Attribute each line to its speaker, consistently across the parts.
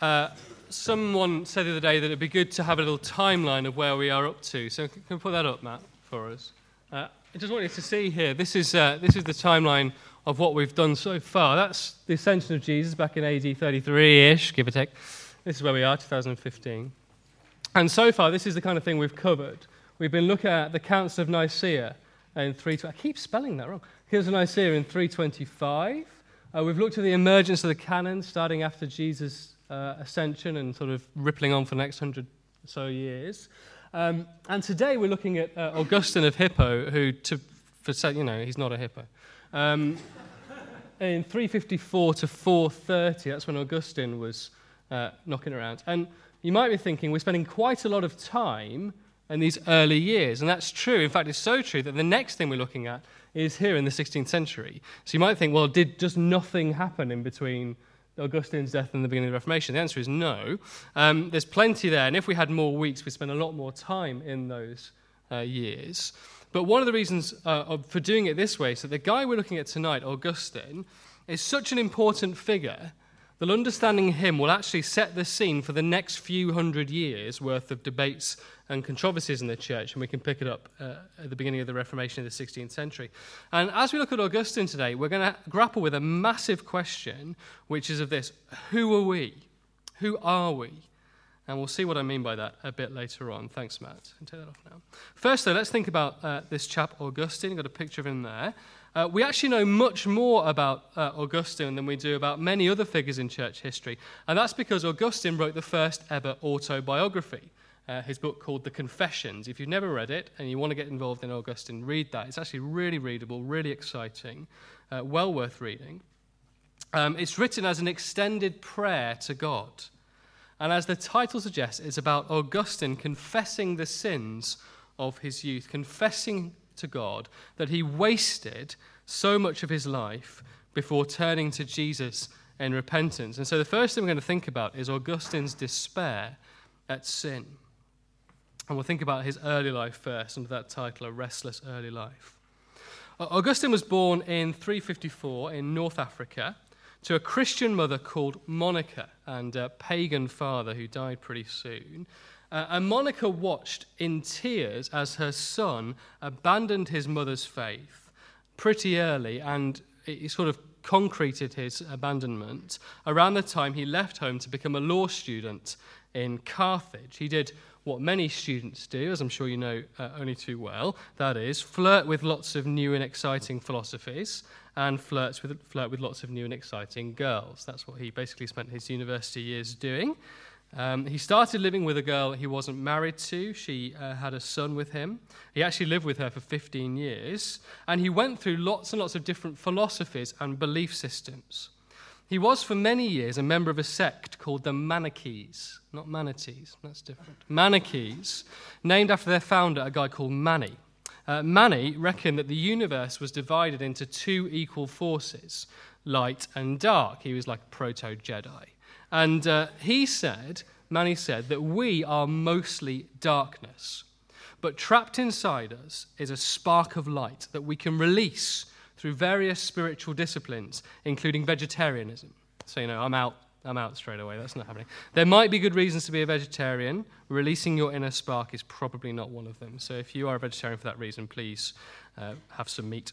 Speaker 1: Uh, someone said the other day that it'd be good to have a little timeline of where we are up to. So, can we put that up, Matt, for us? Uh, I just wanted to see here. This is, uh, this is the timeline of what we've done so far. That's the ascension of Jesus back in AD 33 ish, give or take. This is where we are, 2015. And so far, this is the kind of thing we've covered. We've been looking at the Council of Nicaea in 3. I keep spelling that wrong. Of Nicaea in 325. Uh, we've looked at the emergence of the canon starting after Jesus' uh, ascension and sort of rippling on for the next hundred or so years. Um, and today we're looking at uh, Augustine of Hippo, who, to, for, you know, he's not a hippo. Um, in 354 to 430, that's when Augustine was uh, knocking around. And you might be thinking we're spending quite a lot of time in these early years, and that's true. In fact, it's so true that the next thing we're looking at is here in the 16th century. So you might think, well, did just nothing happen in between Augustine's death and the beginning of the Reformation? The answer is no. Um, there's plenty there, and if we had more weeks, we'd spend a lot more time in those uh, years. But one of the reasons uh, for doing it this way is that the guy we're looking at tonight, Augustine, is such an important figure that understanding him will actually set the scene for the next few hundred years worth of debates and controversies in the church, and we can pick it up uh, at the beginning of the Reformation of the 16th century. And as we look at Augustine today, we're going to grapple with a massive question, which is of this Who are we? Who are we? And we'll see what I mean by that a bit later on. Thanks, Matt. I'll take that off now. First, though, let's think about uh, this chap, Augustine. I've got a picture of him there. Uh, we actually know much more about uh, Augustine than we do about many other figures in church history. And that's because Augustine wrote the first ever autobiography uh, his book called The Confessions. If you've never read it and you want to get involved in Augustine, read that. It's actually really readable, really exciting, uh, well worth reading. Um, it's written as an extended prayer to God. And as the title suggests, it's about Augustine confessing the sins of his youth, confessing to God that he wasted so much of his life before turning to Jesus in repentance. And so the first thing we're going to think about is Augustine's despair at sin. And we'll think about his early life first, under that title, A Restless Early Life. Augustine was born in 354 in North Africa to a Christian mother called Monica and a pagan father who died pretty soon. Uh, and Monica watched in tears as her son abandoned his mother's faith pretty early, and it sort of concreted his abandonment around the time he left home to become a law student in Carthage. He did what many students do, as I'm sure you know uh, only too well that is, flirt with lots of new and exciting philosophies and flirts with, flirt with lots of new and exciting girls. That's what he basically spent his university years doing. Um, he started living with a girl he wasn't married to. She uh, had a son with him. He actually lived with her for 15 years. And he went through lots and lots of different philosophies and belief systems. He was for many years a member of a sect called the Manichees, not manatees, that's different. Manichees, named after their founder, a guy called Mani. Uh, Mani reckoned that the universe was divided into two equal forces, light and dark. He was like proto Jedi. And uh, he said, Mani said, that we are mostly darkness, but trapped inside us is a spark of light that we can release through various spiritual disciplines, including vegetarianism. So, you know, I'm out. I'm out straight away. That's not happening. There might be good reasons to be a vegetarian. Releasing your inner spark is probably not one of them. So, if you are a vegetarian for that reason, please uh, have some meat.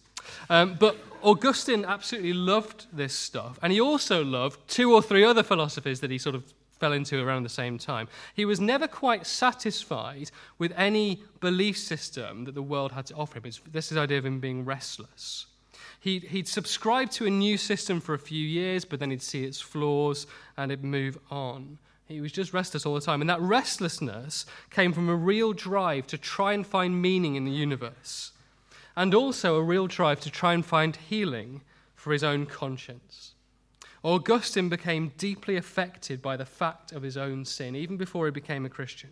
Speaker 1: Um, but Augustine absolutely loved this stuff. And he also loved two or three other philosophies that he sort of fell into around the same time. He was never quite satisfied with any belief system that the world had to offer him. It's this idea of him being restless. He'd, he'd subscribe to a new system for a few years, but then he'd see its flaws and it'd move on. He was just restless all the time. And that restlessness came from a real drive to try and find meaning in the universe, and also a real drive to try and find healing for his own conscience. Augustine became deeply affected by the fact of his own sin, even before he became a Christian.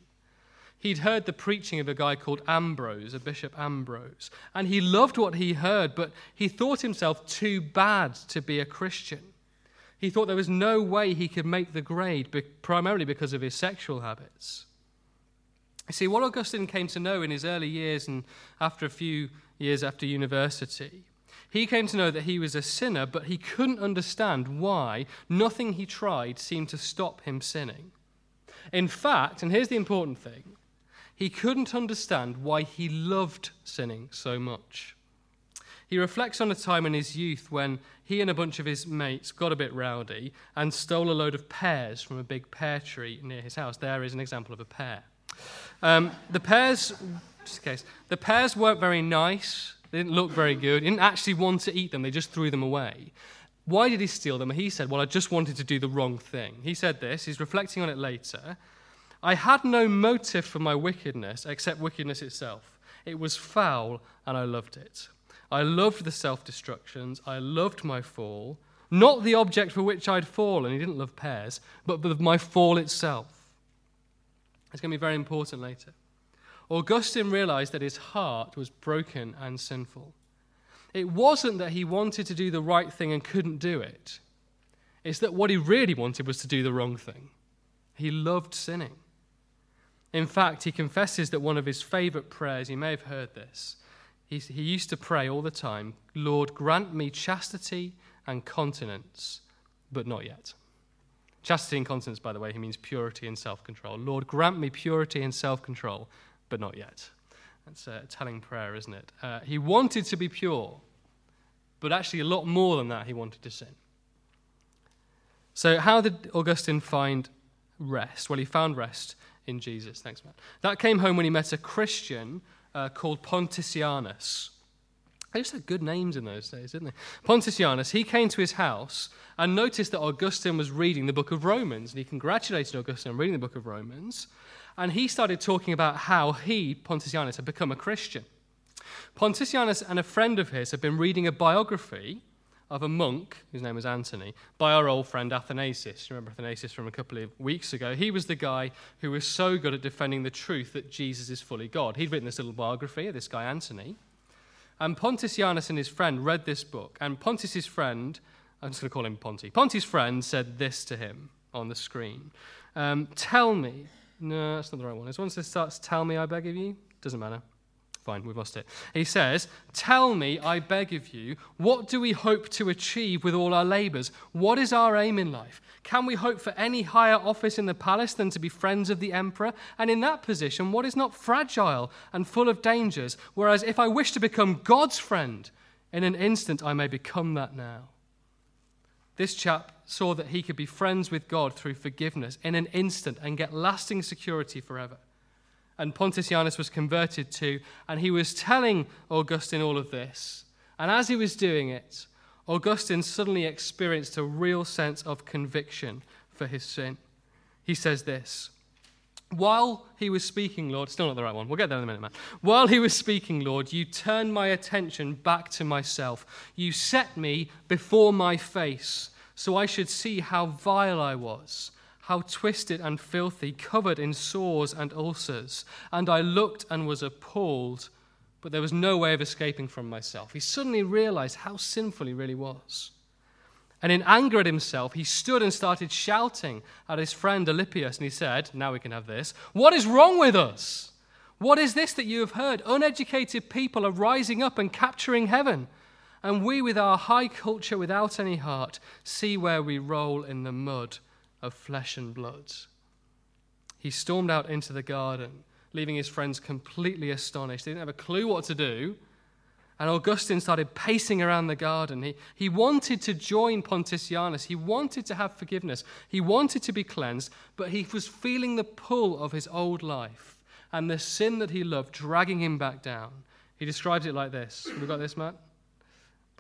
Speaker 1: He'd heard the preaching of a guy called Ambrose, a Bishop Ambrose, and he loved what he heard, but he thought himself too bad to be a Christian. He thought there was no way he could make the grade, primarily because of his sexual habits. You see, what Augustine came to know in his early years and after a few years after university, He came to know that he was a sinner, but he couldn't understand why nothing he tried seemed to stop him sinning. In fact, and here's the important thing, he couldn't understand why he loved sinning so much. He reflects on a time in his youth when he and a bunch of his mates got a bit rowdy and stole a load of pears from a big pear tree near his house. There is an example of a pear. Um, the pears, just in case, the pears weren't very nice. They didn't look very good. He didn't actually want to eat them. They just threw them away. Why did he steal them? He said, Well, I just wanted to do the wrong thing. He said this. He's reflecting on it later. I had no motive for my wickedness except wickedness itself. It was foul, and I loved it. I loved the self destructions. I loved my fall. Not the object for which I'd fallen, he didn't love pears, but my fall itself. It's going to be very important later. Augustine realized that his heart was broken and sinful. It wasn't that he wanted to do the right thing and couldn't do it, it's that what he really wanted was to do the wrong thing. He loved sinning. In fact, he confesses that one of his favorite prayers, you may have heard this, he, he used to pray all the time Lord, grant me chastity and continence, but not yet. Chastity and continence, by the way, he means purity and self control. Lord, grant me purity and self control, but not yet. That's a telling prayer, isn't it? Uh, he wanted to be pure, but actually, a lot more than that, he wanted to sin. So, how did Augustine find rest? Well, he found rest in Jesus. Thanks, Matt. That came home when he met a Christian uh, called Ponticianus. They just had good names in those days, didn't they? Ponticianus, he came to his house and noticed that Augustine was reading the book of Romans. And he congratulated Augustine on reading the book of Romans. And he started talking about how he, Ponticianus, had become a Christian. Ponticianus and a friend of his had been reading a biography of a monk, whose name was Anthony, by our old friend Athanasius. You remember Athanasius from a couple of weeks ago? He was the guy who was so good at defending the truth that Jesus is fully God. He'd written this little biography of this guy, Anthony. And Ponticianus and his friend read this book. And Pontius' friend, I'm just going to call him Ponty, Ponty's friend said this to him on the screen um, Tell me, no, that's not the right one. It's once it starts, tell me, I beg of you, doesn't matter. Fine, we've lost it. He says, Tell me, I beg of you, what do we hope to achieve with all our labors? What is our aim in life? Can we hope for any higher office in the palace than to be friends of the emperor? And in that position, what is not fragile and full of dangers? Whereas if I wish to become God's friend, in an instant I may become that now. This chap saw that he could be friends with God through forgiveness in an instant and get lasting security forever and Ponticianus was converted to, and he was telling Augustine all of this. And as he was doing it, Augustine suddenly experienced a real sense of conviction for his sin. He says this While he was speaking, Lord, still not the right one, we'll get there in a minute, man. While he was speaking, Lord, you turned my attention back to myself. You set me before my face so I should see how vile I was how twisted and filthy, covered in sores and ulcers. And I looked and was appalled, but there was no way of escaping from myself. He suddenly realized how sinful he really was. And in anger at himself, he stood and started shouting at his friend Alypius, and he said, Now we can have this. What is wrong with us? What is this that you have heard? Uneducated people are rising up and capturing heaven. And we, with our high culture without any heart, see where we roll in the mud of flesh and blood. He stormed out into the garden, leaving his friends completely astonished. They didn't have a clue what to do. And Augustine started pacing around the garden. He, he wanted to join Ponticianus. He wanted to have forgiveness. He wanted to be cleansed, but he was feeling the pull of his old life and the sin that he loved dragging him back down. He describes it like this. Have we got this, Matt?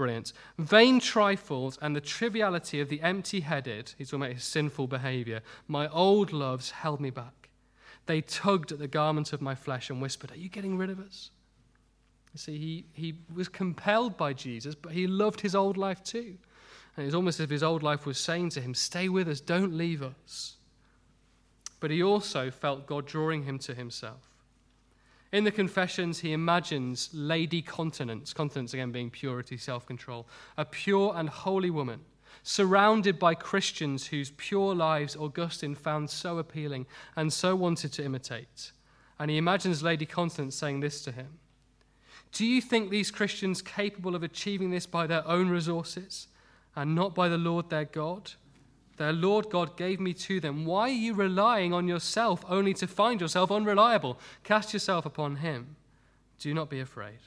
Speaker 1: Brilliant. Vain trifles and the triviality of the empty headed, he's talking about his sinful behavior, my old loves held me back. They tugged at the garment of my flesh and whispered, Are you getting rid of us? You see, he, he was compelled by Jesus, but he loved his old life too. And it was almost as if his old life was saying to him, Stay with us, don't leave us. But he also felt God drawing him to himself. In the Confessions, he imagines Lady Continence, continence again being purity, self control, a pure and holy woman, surrounded by Christians whose pure lives Augustine found so appealing and so wanted to imitate. And he imagines Lady Continence saying this to him Do you think these Christians capable of achieving this by their own resources and not by the Lord their God? Their Lord God gave me to them. Why are you relying on yourself only to find yourself unreliable? Cast yourself upon Him. Do not be afraid.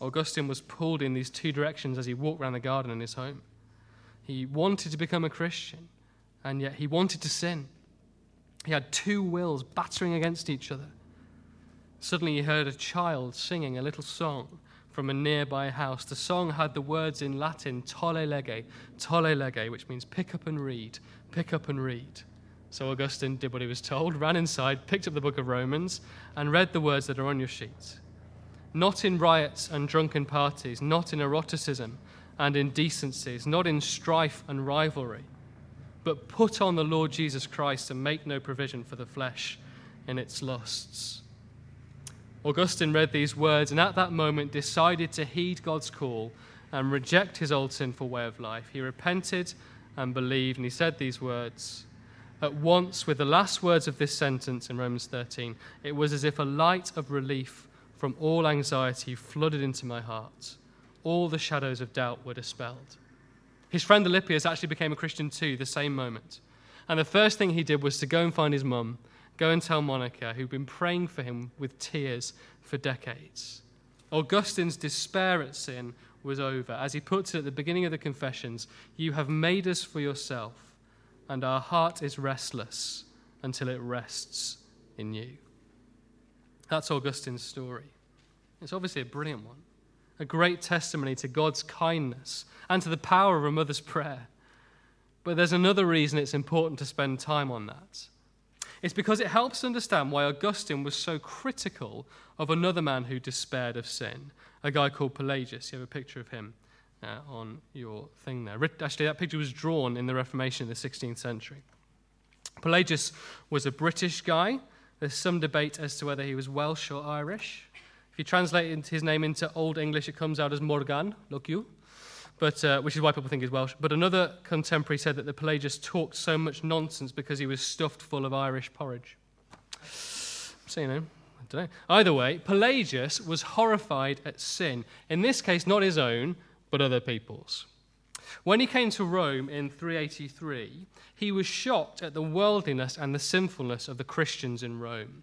Speaker 1: Augustine was pulled in these two directions as he walked around the garden in his home. He wanted to become a Christian, and yet he wanted to sin. He had two wills battering against each other. Suddenly he heard a child singing a little song from a nearby house. The song had the words in Latin, tolle lege, tolle lege, which means pick up and read, pick up and read. So Augustine did what he was told, ran inside, picked up the book of Romans, and read the words that are on your sheets. Not in riots and drunken parties, not in eroticism and indecencies, not in strife and rivalry, but put on the Lord Jesus Christ and make no provision for the flesh in its lusts. Augustine read these words and at that moment decided to heed God's call and reject his old sinful way of life. He repented and believed, and he said these words. At once, with the last words of this sentence in Romans 13, it was as if a light of relief from all anxiety flooded into my heart. All the shadows of doubt were dispelled. His friend Alypius actually became a Christian too the same moment. And the first thing he did was to go and find his mum Go and tell Monica, who'd been praying for him with tears for decades. Augustine's despair at sin was over. As he puts it at the beginning of the Confessions, You have made us for yourself, and our heart is restless until it rests in you. That's Augustine's story. It's obviously a brilliant one, a great testimony to God's kindness and to the power of a mother's prayer. But there's another reason it's important to spend time on that. It's because it helps understand why Augustine was so critical of another man who despaired of sin, a guy called Pelagius. You have a picture of him uh, on your thing there. Actually, that picture was drawn in the Reformation in the 16th century. Pelagius was a British guy. There's some debate as to whether he was Welsh or Irish. If you translate his name into Old English, it comes out as Morgan, look you but, uh, which is why people think he's Welsh. But another contemporary said that the Pelagius talked so much nonsense because he was stuffed full of Irish porridge. So, you know, I don't know. Either way, Pelagius was horrified at sin. In this case, not his own, but other people's. When he came to Rome in 383, he was shocked at the worldliness and the sinfulness of the Christians in Rome.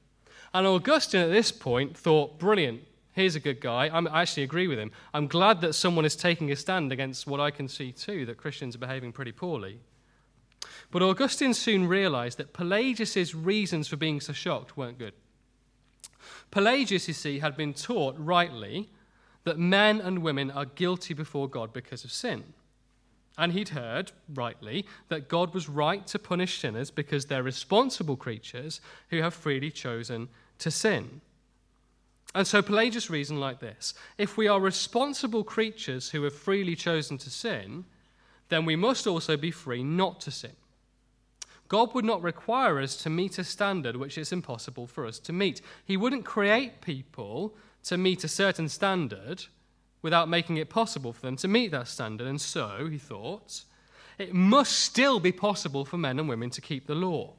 Speaker 1: And Augustine at this point thought, brilliant, Here's a good guy. I'm, I actually agree with him. I'm glad that someone is taking a stand against what I can see too, that Christians are behaving pretty poorly. But Augustine soon realized that Pelagius' reasons for being so shocked weren't good. Pelagius, you see, had been taught rightly that men and women are guilty before God because of sin. And he'd heard, rightly, that God was right to punish sinners because they're responsible creatures who have freely chosen to sin. And so Pelagius reasoned like this If we are responsible creatures who have freely chosen to sin, then we must also be free not to sin. God would not require us to meet a standard which it's impossible for us to meet. He wouldn't create people to meet a certain standard without making it possible for them to meet that standard. And so, he thought, it must still be possible for men and women to keep the law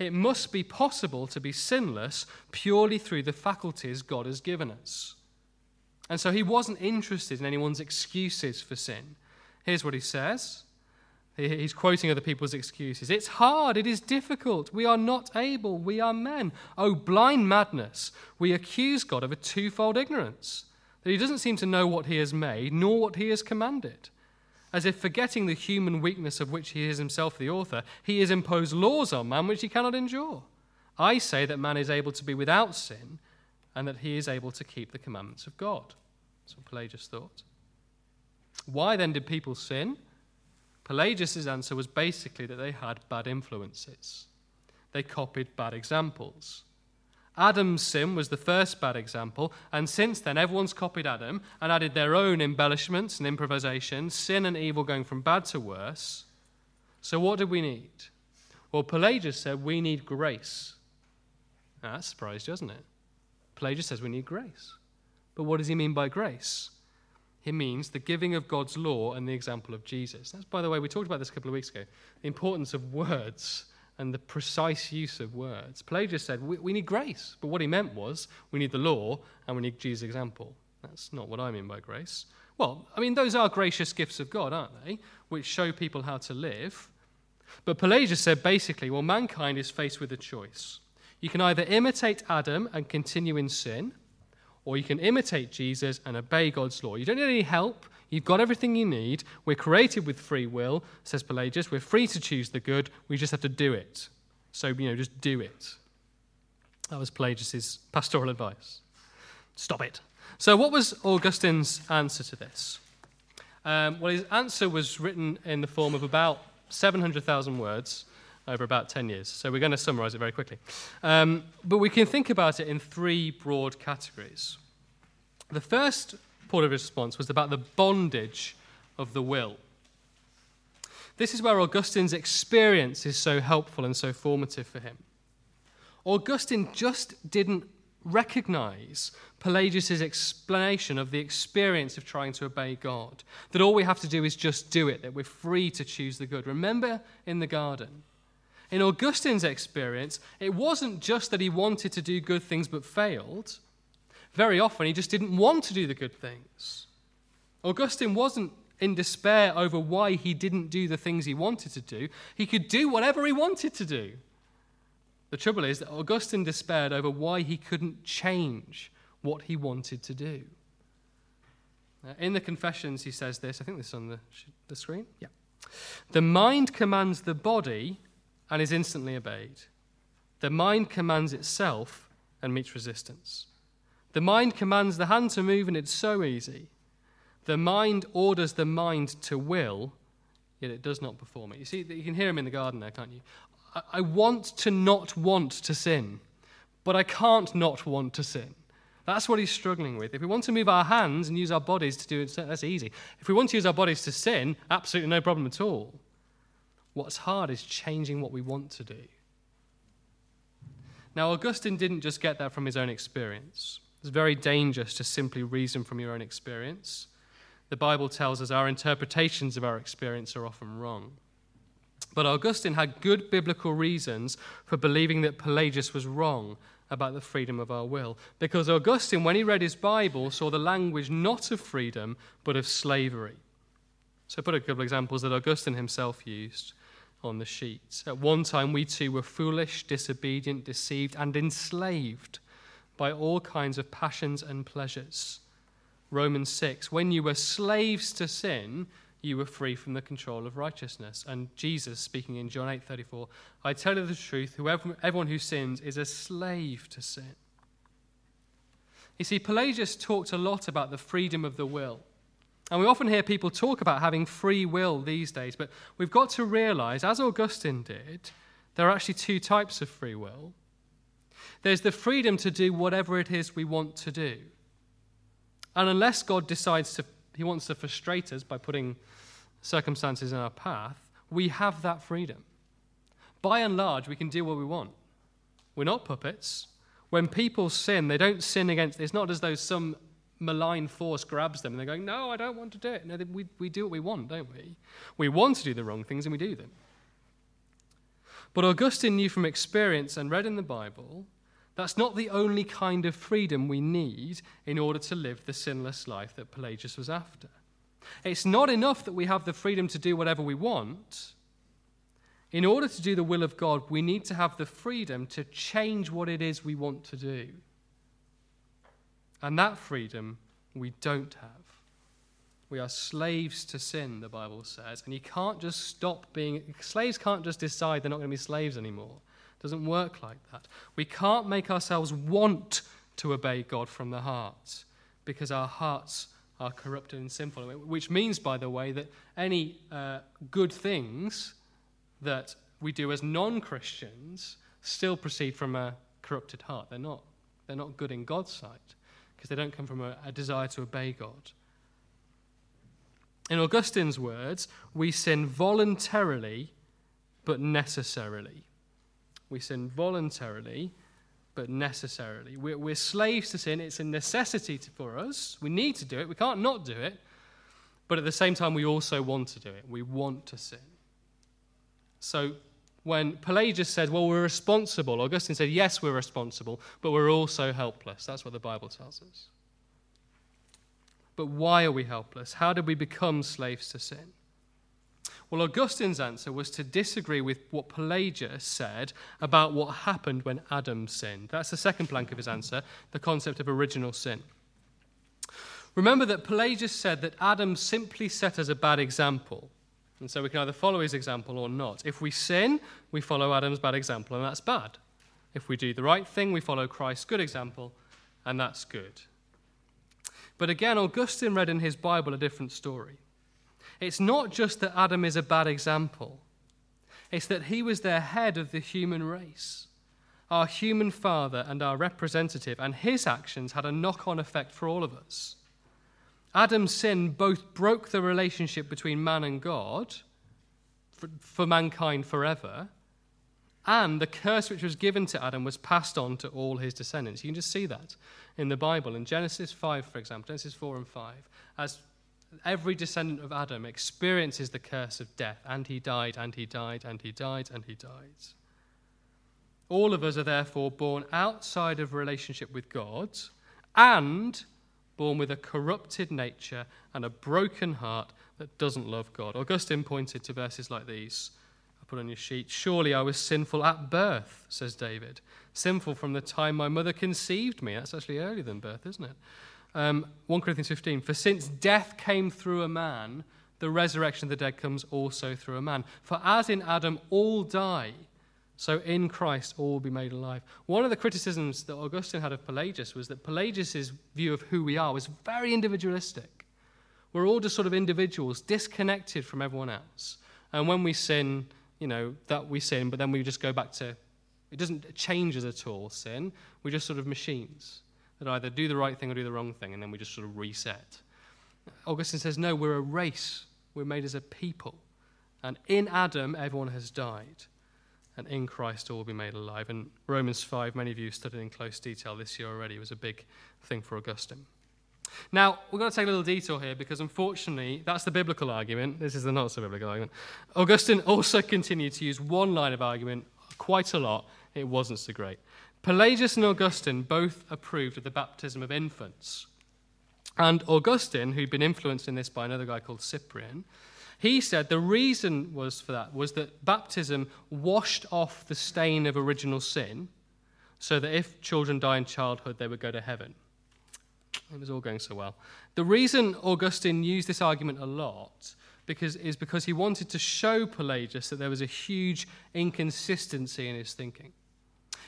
Speaker 1: it must be possible to be sinless purely through the faculties God has given us. And so he wasn't interested in anyone's excuses for sin. Here's what he says. He's quoting other people's excuses. It's hard. It is difficult. We are not able. We are men. Oh, blind madness. We accuse God of a twofold ignorance that he doesn't seem to know what he has made nor what he has commanded as if forgetting the human weakness of which he is himself the author, he has imposed laws on man which he cannot endure. I say that man is able to be without sin and that he is able to keep the commandments of God. That's what Pelagius thought. Why then did people sin? Pelagius' answer was basically that they had bad influences. They copied bad examples. Adam's sin was the first bad example, and since then, everyone's copied Adam and added their own embellishments and improvisations, sin and evil going from bad to worse. So, what do we need? Well, Pelagius said we need grace. Now, that surprised you, doesn't it? Pelagius says we need grace. But what does he mean by grace? He means the giving of God's law and the example of Jesus. That's, by the way, we talked about this a couple of weeks ago the importance of words and the precise use of words. Pelagius said, we, we need grace. But what he meant was, we need the law and we need Jesus' example. That's not what I mean by grace. Well, I mean, those are gracious gifts of God, aren't they? Which show people how to live. But Pelagius said basically, well, mankind is faced with a choice. You can either imitate Adam and continue in sin, or you can imitate Jesus and obey God's law. You don't need any help. You've got everything you need. We're created with free will, says Pelagius. We're free to choose the good. We just have to do it. So, you know, just do it. That was Pelagius' pastoral advice. Stop it. So, what was Augustine's answer to this? Um, well, his answer was written in the form of about 700,000 words over about 10 years. So, we're going to summarize it very quickly. Um, but we can think about it in three broad categories. The first part of his response was about the bondage of the will. This is where Augustine's experience is so helpful and so formative for him. Augustine just didn't recognize Pelagius' explanation of the experience of trying to obey God. That all we have to do is just do it, that we're free to choose the good. Remember in the garden. In Augustine's experience, it wasn't just that he wanted to do good things but failed. Very often, he just didn't want to do the good things. Augustine wasn't in despair over why he didn't do the things he wanted to do. He could do whatever he wanted to do. The trouble is that Augustine despaired over why he couldn't change what he wanted to do. In the Confessions, he says this. I think this is on the, the screen. Yeah. The mind commands the body and is instantly obeyed. The mind commands itself and meets resistance. The mind commands the hand to move, and it's so easy. The mind orders the mind to will, yet it does not perform it. You see, you can hear him in the garden there, can't you? I want to not want to sin, but I can't not want to sin. That's what he's struggling with. If we want to move our hands and use our bodies to do it, that's easy. If we want to use our bodies to sin, absolutely no problem at all. What's hard is changing what we want to do. Now, Augustine didn't just get that from his own experience. It's very dangerous to simply reason from your own experience. The Bible tells us our interpretations of our experience are often wrong. But Augustine had good biblical reasons for believing that Pelagius was wrong about the freedom of our will. Because Augustine, when he read his Bible, saw the language not of freedom, but of slavery. So I put a couple of examples that Augustine himself used on the sheet. At one time, we too were foolish, disobedient, deceived, and enslaved by all kinds of passions and pleasures. Romans 6 When you were slaves to sin, you were free from the control of righteousness. And Jesus, speaking in John 8:34, I tell you the truth, whoever, everyone who sins is a slave to sin. You see, Pelagius talked a lot about the freedom of the will. And we often hear people talk about having free will these days, but we've got to realize, as Augustine did, there are actually two types of free will. There's the freedom to do whatever it is we want to do. And unless God decides to, he wants to frustrate us by putting circumstances in our path, we have that freedom. By and large, we can do what we want. We're not puppets. When people sin, they don't sin against, it's not as though some malign force grabs them and they're going, No, I don't want to do it. No, we, we do what we want, don't we? We want to do the wrong things and we do them. But Augustine knew from experience and read in the Bible that's not the only kind of freedom we need in order to live the sinless life that Pelagius was after. It's not enough that we have the freedom to do whatever we want. In order to do the will of God, we need to have the freedom to change what it is we want to do. And that freedom we don't have. We are slaves to sin, the Bible says. And you can't just stop being, slaves can't just decide they're not going to be slaves anymore. It doesn't work like that. We can't make ourselves want to obey God from the heart because our hearts are corrupted and sinful. Which means, by the way, that any uh, good things that we do as non Christians still proceed from a corrupted heart. They're not, they're not good in God's sight because they don't come from a, a desire to obey God. In Augustine's words, we sin voluntarily but necessarily. We sin voluntarily but necessarily. We're, we're, slaves to sin. It's a necessity to, for us. We need to do it. We can't not do it. But at the same time, we also want to do it. We want to sin. So when Pelagius said, Well, we're responsible. Augustine said, Yes, we're responsible, but we're also helpless. That's what the Bible tells us. But why are we helpless? How did we become slaves to sin? Well, Augustine's answer was to disagree with what Pelagius said about what happened when Adam sinned. That's the second plank of his answer, the concept of original sin. Remember that Pelagius said that Adam simply set us a bad example. And so we can either follow his example or not. If we sin, we follow Adam's bad example, and that's bad. If we do the right thing, we follow Christ's good example, and that's good. But again, Augustine read in his Bible a different story. It's not just that Adam is a bad example, it's that he was the head of the human race, our human father and our representative, and his actions had a knock on effect for all of us. Adam's sin both broke the relationship between man and God for, for, mankind forever, and the curse which was given to Adam was passed on to all his descendants. You can just see that in the Bible. In Genesis 5, for example, Genesis 4 and 5, as every descendant of Adam experiences the curse of death, and he died, and he died, and he died, and he died. All of us are therefore born outside of relationship with God and born with a corrupted nature and a broken heart that doesn't love God. Augustine pointed to verses like these. I put on your sheet. Surely I was sinful at birth, says David. Sinful from the time my mother conceived me. That's actually earlier than birth, isn't it? Um, 1 Corinthians 15 For since death came through a man, the resurrection of the dead comes also through a man. For as in Adam all die, so in Christ all will be made alive. One of the criticisms that Augustine had of Pelagius was that Pelagius' view of who we are was very individualistic. We're all just sort of individuals, disconnected from everyone else. And when we sin, you know, that we sin, but then we just go back to, it doesn't change us at all, sin. We're just sort of machines that either do the right thing or do the wrong thing, and then we just sort of reset. Augustine says, no, we're a race. We're made as a people. And in Adam, everyone has died. And in Christ, all will be made alive. And Romans 5, many of you studied in close detail this year already, was a big thing for Augustine. Now, we're going to take a little detour here because unfortunately, that's the biblical argument. This is the not so biblical argument. Augustine also continued to use one line of argument quite a lot. It wasn't so great. Pelagius and Augustine both approved of the baptism of infants. And Augustine, who'd been influenced in this by another guy called Cyprian, he said the reason was for that was that baptism washed off the stain of original sin, so that if children die in childhood, they would go to heaven. It was all going so well. The reason Augustine used this argument a lot because, is because he wanted to show Pelagius that there was a huge inconsistency in his thinking.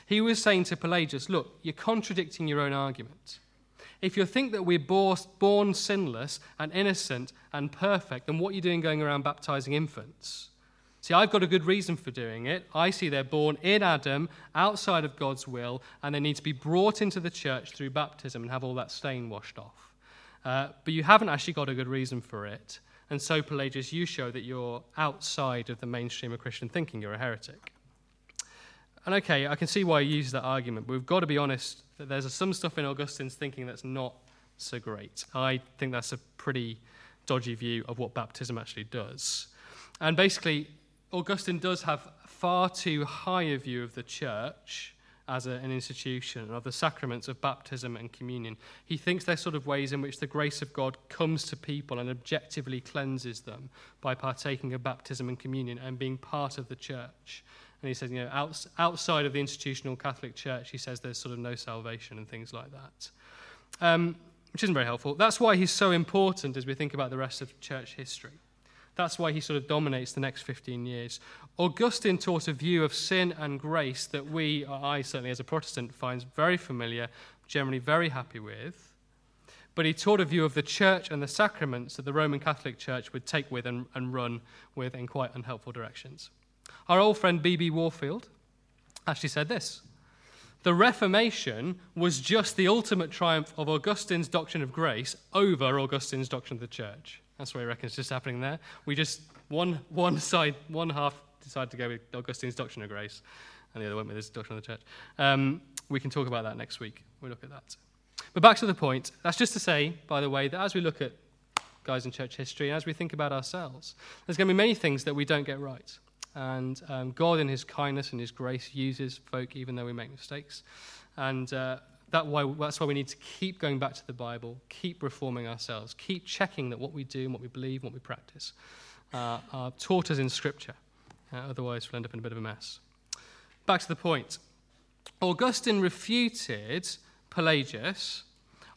Speaker 1: He was saying to Pelagius, Look, you're contradicting your own argument. If you think that we're born sinless and innocent and perfect, then what are you doing going around baptizing infants? See, I've got a good reason for doing it. I see they're born in Adam, outside of God's will, and they need to be brought into the church through baptism and have all that stain washed off. Uh, but you haven't actually got a good reason for it. And so, Pelagius, you show that you're outside of the mainstream of Christian thinking. You're a heretic. And okay, I can see why you use that argument, but we've got to be honest that there's some stuff in Augustine's thinking that's not so great. I think that's a pretty dodgy view of what baptism actually does. And basically, Augustine does have far too high a view of the church as a, an institution, of the sacraments of baptism and communion. He thinks they're sort of ways in which the grace of God comes to people and objectively cleanses them by partaking of baptism and communion and being part of the church. And he says, you know, outside of the institutional Catholic Church, he says there's sort of no salvation and things like that, um, which isn't very helpful. That's why he's so important as we think about the rest of church history. That's why he sort of dominates the next 15 years. Augustine taught a view of sin and grace that we, I certainly as a Protestant, finds very familiar, generally very happy with. But he taught a view of the church and the sacraments that the Roman Catholic Church would take with and, and run with in quite unhelpful directions. Our old friend B.B. Warfield actually said this The Reformation was just the ultimate triumph of Augustine's doctrine of grace over Augustine's doctrine of the church. That's what he reckons is just happening there. We just, one, one side, one half decided to go with Augustine's doctrine of grace, and the other went with his doctrine of the church. Um, we can talk about that next week. We'll look at that. But back to the point. That's just to say, by the way, that as we look at guys in church history, and as we think about ourselves, there's going to be many things that we don't get right. And um, God, in His kindness and His grace, uses folk even though we make mistakes. And uh, that why, that's why we need to keep going back to the Bible, keep reforming ourselves, keep checking that what we do and what we believe and what we practice uh, are taught us in Scripture. Uh, otherwise, we'll end up in a bit of a mess. Back to the point. Augustine refuted Pelagius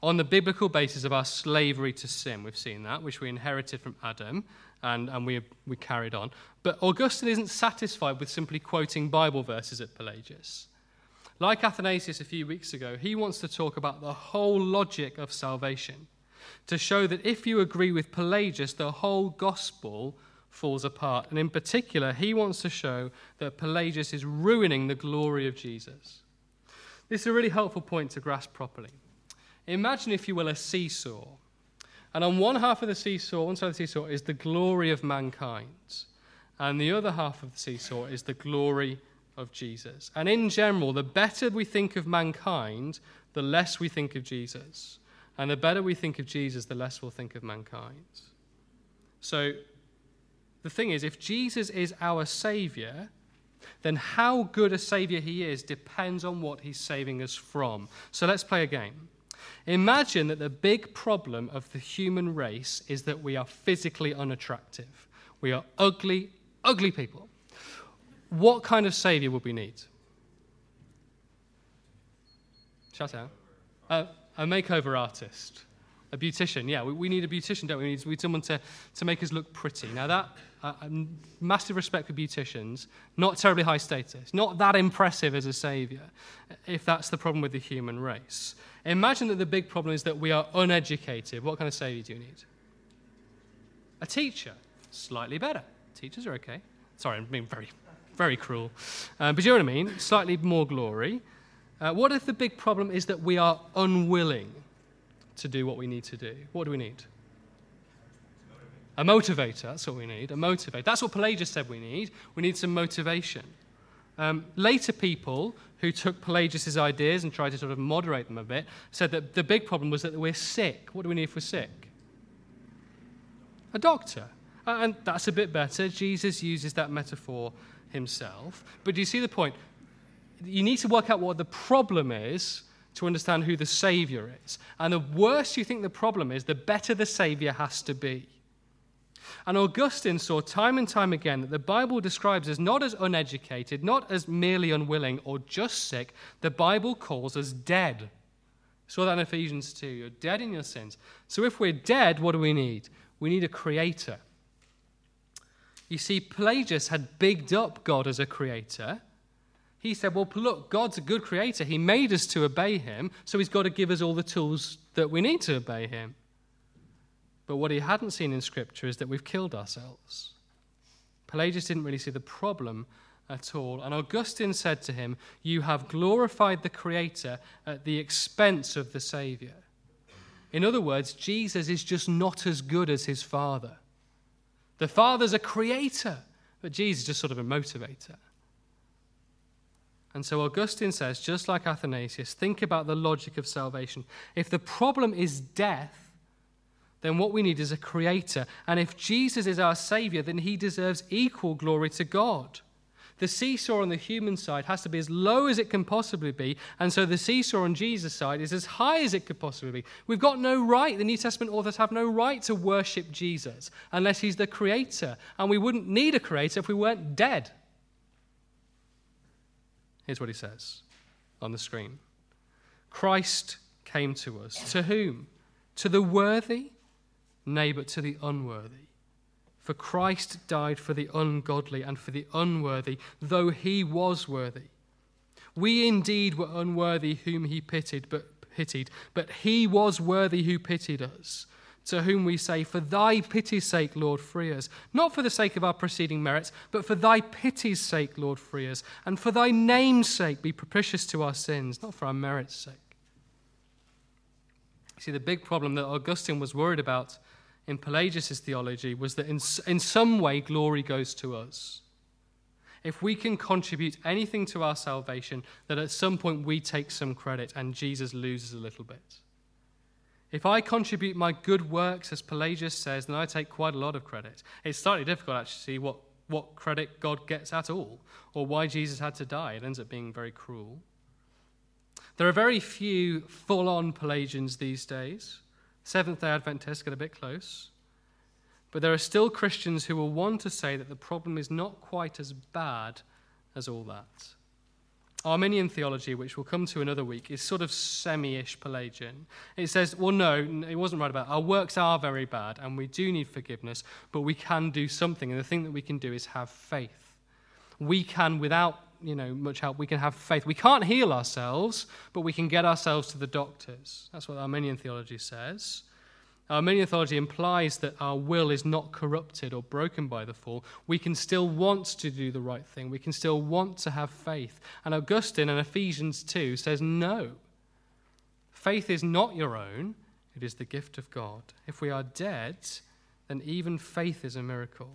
Speaker 1: on the biblical basis of our slavery to sin. We've seen that, which we inherited from Adam and, and we, we carried on. But Augustine isn't satisfied with simply quoting Bible verses at Pelagius. Like Athanasius a few weeks ago, he wants to talk about the whole logic of salvation to show that if you agree with Pelagius, the whole gospel falls apart. And in particular, he wants to show that Pelagius is ruining the glory of Jesus. This is a really helpful point to grasp properly. Imagine, if you will, a seesaw. And on one half of the seesaw, one side of the seesaw, is the glory of mankind. And the other half of the seesaw is the glory of Jesus. And in general, the better we think of mankind, the less we think of Jesus. And the better we think of Jesus, the less we'll think of mankind. So the thing is, if Jesus is our Savior, then how good a Savior he is depends on what he's saving us from. So let's play a game. Imagine that the big problem of the human race is that we are physically unattractive. We are ugly, ugly people. What kind of Savior would we need? Shout out. Uh, a makeover artist. A beautician, yeah, we, we, need a beautician, don't we? We need, we need someone to, to make us look pretty. Now, that, uh, massive respect for beauticians, not terribly high status, not that impressive as a savior, if that's the problem with the human race. Imagine that the big problem is that we are uneducated. What kind of savior do you need? A teacher, slightly better. Teachers are okay. Sorry, I'm being very, very cruel. Uh, but you know what I mean? Slightly more glory. Uh, what if the big problem is that we are unwilling to do what we need to do? What do we need? A motivator, that's what we need. A motivator. That's what Pelagius said we need. We need some motivation. Um, later people who took Pelagius' ideas and tried to sort of moderate them a bit said that the big problem was that we're sick. What do we need if we're sick? A doctor. And that's a bit better. Jesus uses that metaphor himself. But do you see the point? You need to work out what the problem is to understand who the Savior is. And the worse you think the problem is, the better the Savior has to be. And Augustine saw time and time again that the Bible describes us not as uneducated, not as merely unwilling or just sick. The Bible calls us dead. Saw that in Ephesians 2. You're dead in your sins. So if we're dead, what do we need? We need a creator. You see, Pelagius had bigged up God as a creator. He said, Well, look, God's a good creator. He made us to obey him, so he's got to give us all the tools that we need to obey him. But what he hadn't seen in Scripture is that we've killed ourselves. Pelagius didn't really see the problem at all. And Augustine said to him, You have glorified the Creator at the expense of the Savior. In other words, Jesus is just not as good as his Father. The Father's a creator, but Jesus is just sort of a motivator. And so Augustine says, just like Athanasius, think about the logic of salvation. If the problem is death, then what we need is a creator. And if Jesus is our Savior, then he deserves equal glory to God. The seesaw on the human side has to be as low as it can possibly be, and so the seesaw on Jesus' side is as high as it could possibly be. We've got no right, the New Testament authors have no right to worship Jesus unless he's the creator, and we wouldn't need a creator if we weren't dead. Here's what he says on the screen Christ came to us. To whom? To the worthy nay, but to the unworthy. For Christ died for the ungodly and for the unworthy, though he was worthy. We indeed were unworthy whom he pitied, but pitied, but he was worthy who pitied us. To whom we say, For thy pity's sake, Lord, free us. Not for the sake of our preceding merits, but for thy pity's sake, Lord, free us. And for thy name's sake, be propitious to our sins, not for our merits' sake. See, the big problem that Augustine was worried about in Pelagius' theology was that in, in some way glory goes to us. If we can contribute anything to our salvation, that at some point we take some credit and Jesus loses a little bit. If I contribute my good works, as Pelagius says, then I take quite a lot of credit. It's slightly difficult actually to see what what credit God gets at all, or why Jesus had to die. It ends up being very cruel. There are very few full on Pelagians these days. Seventh day Adventists get a bit close. But there are still Christians who will want to say that the problem is not quite as bad as all that. Arminian theology, which we'll come to another week, is sort of semi ish Pelagian. It says, well, no, it wasn't right about it. Our works are very bad and we do need forgiveness, but we can do something. And the thing that we can do is have faith. We can, without you know, much help, we can have faith. We can't heal ourselves, but we can get ourselves to the doctors. That's what Arminian theology says. Arminian theology implies that our will is not corrupted or broken by the fall. We can still want to do the right thing. We can still want to have faith. And Augustine in Ephesians 2 says, no. Faith is not your own, it is the gift of God. If we are dead, then even faith is a miracle.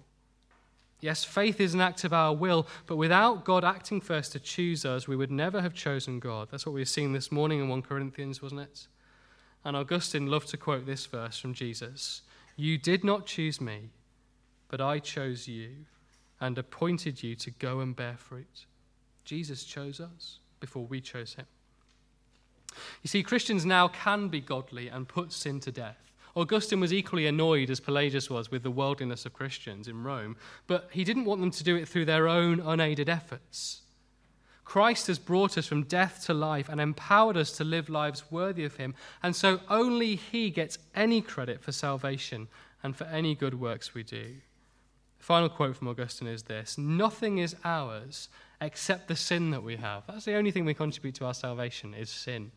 Speaker 1: Yes, faith is an act of our will, but without God acting first to choose us, we would never have chosen God. That's what we were seeing this morning in 1 Corinthians, wasn't it? And Augustine loved to quote this verse from Jesus You did not choose me, but I chose you and appointed you to go and bear fruit. Jesus chose us before we chose him. You see, Christians now can be godly and put sin to death. Augustine was equally annoyed as Pelagius was with the worldliness of Christians in Rome, but he didn't want them to do it through their own unaided efforts. Christ has brought us from death to life and empowered us to live lives worthy of Him. And so only He gets any credit for salvation and for any good works we do. The final quote from Augustine is this Nothing is ours except the sin that we have. That's the only thing we contribute to our salvation is sin.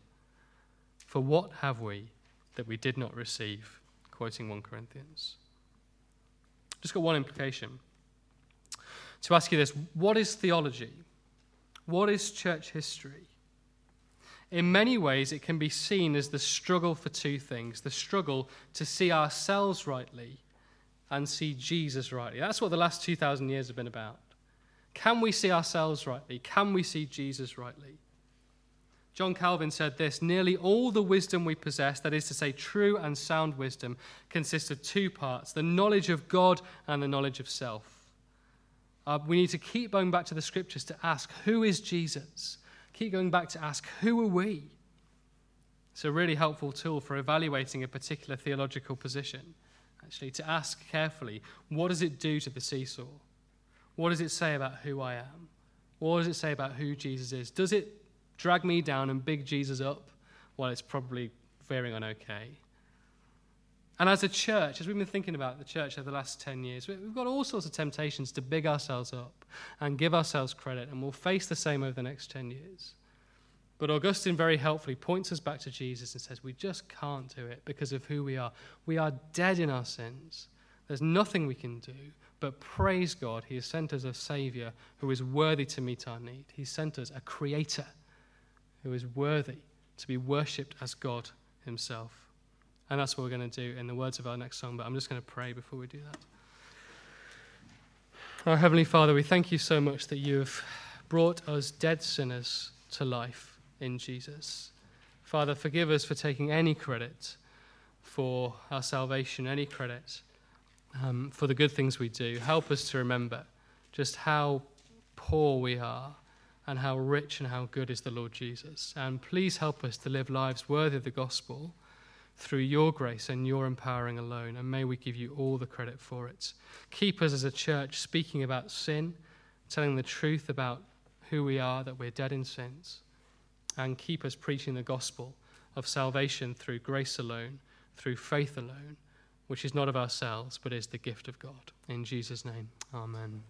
Speaker 1: For what have we that we did not receive? Quoting 1 Corinthians. Just got one implication. To ask you this what is theology? What is church history? In many ways, it can be seen as the struggle for two things the struggle to see ourselves rightly and see Jesus rightly. That's what the last 2,000 years have been about. Can we see ourselves rightly? Can we see Jesus rightly? John Calvin said this Nearly all the wisdom we possess, that is to say, true and sound wisdom, consists of two parts the knowledge of God and the knowledge of self. Uh, we need to keep going back to the scriptures to ask, who is Jesus? Keep going back to ask, who are we? It's a really helpful tool for evaluating a particular theological position, actually, to ask carefully, what does it do to the seesaw? What does it say about who I am? What does it say about who Jesus is? Does it drag me down and big Jesus up? Well, it's probably veering on okay. And as a church, as we've been thinking about the church over the last 10 years, we've got all sorts of temptations to big ourselves up and give ourselves credit, and we'll face the same over the next 10 years. But Augustine very helpfully points us back to Jesus and says, We just can't do it because of who we are. We are dead in our sins. There's nothing we can do, but praise God, He has sent us a Savior who is worthy to meet our need. He sent us a Creator who is worthy to be worshipped as God Himself. And that's what we're going to do in the words of our next song, but I'm just going to pray before we do that. Our Heavenly Father, we thank you so much that you have brought us dead sinners to life in Jesus. Father, forgive us for taking any credit for our salvation, any credit um, for the good things we do. Help us to remember just how poor we are and how rich and how good is the Lord Jesus. And please help us to live lives worthy of the gospel through your grace and your empowering alone, and may we give you all the credit for it. Keep us as a church speaking about sin, telling the truth about who we are, that we're dead in sins, and keep us preaching the gospel of salvation through grace alone, through faith alone, which is not of ourselves, but is the gift of God. In Jesus' name, amen.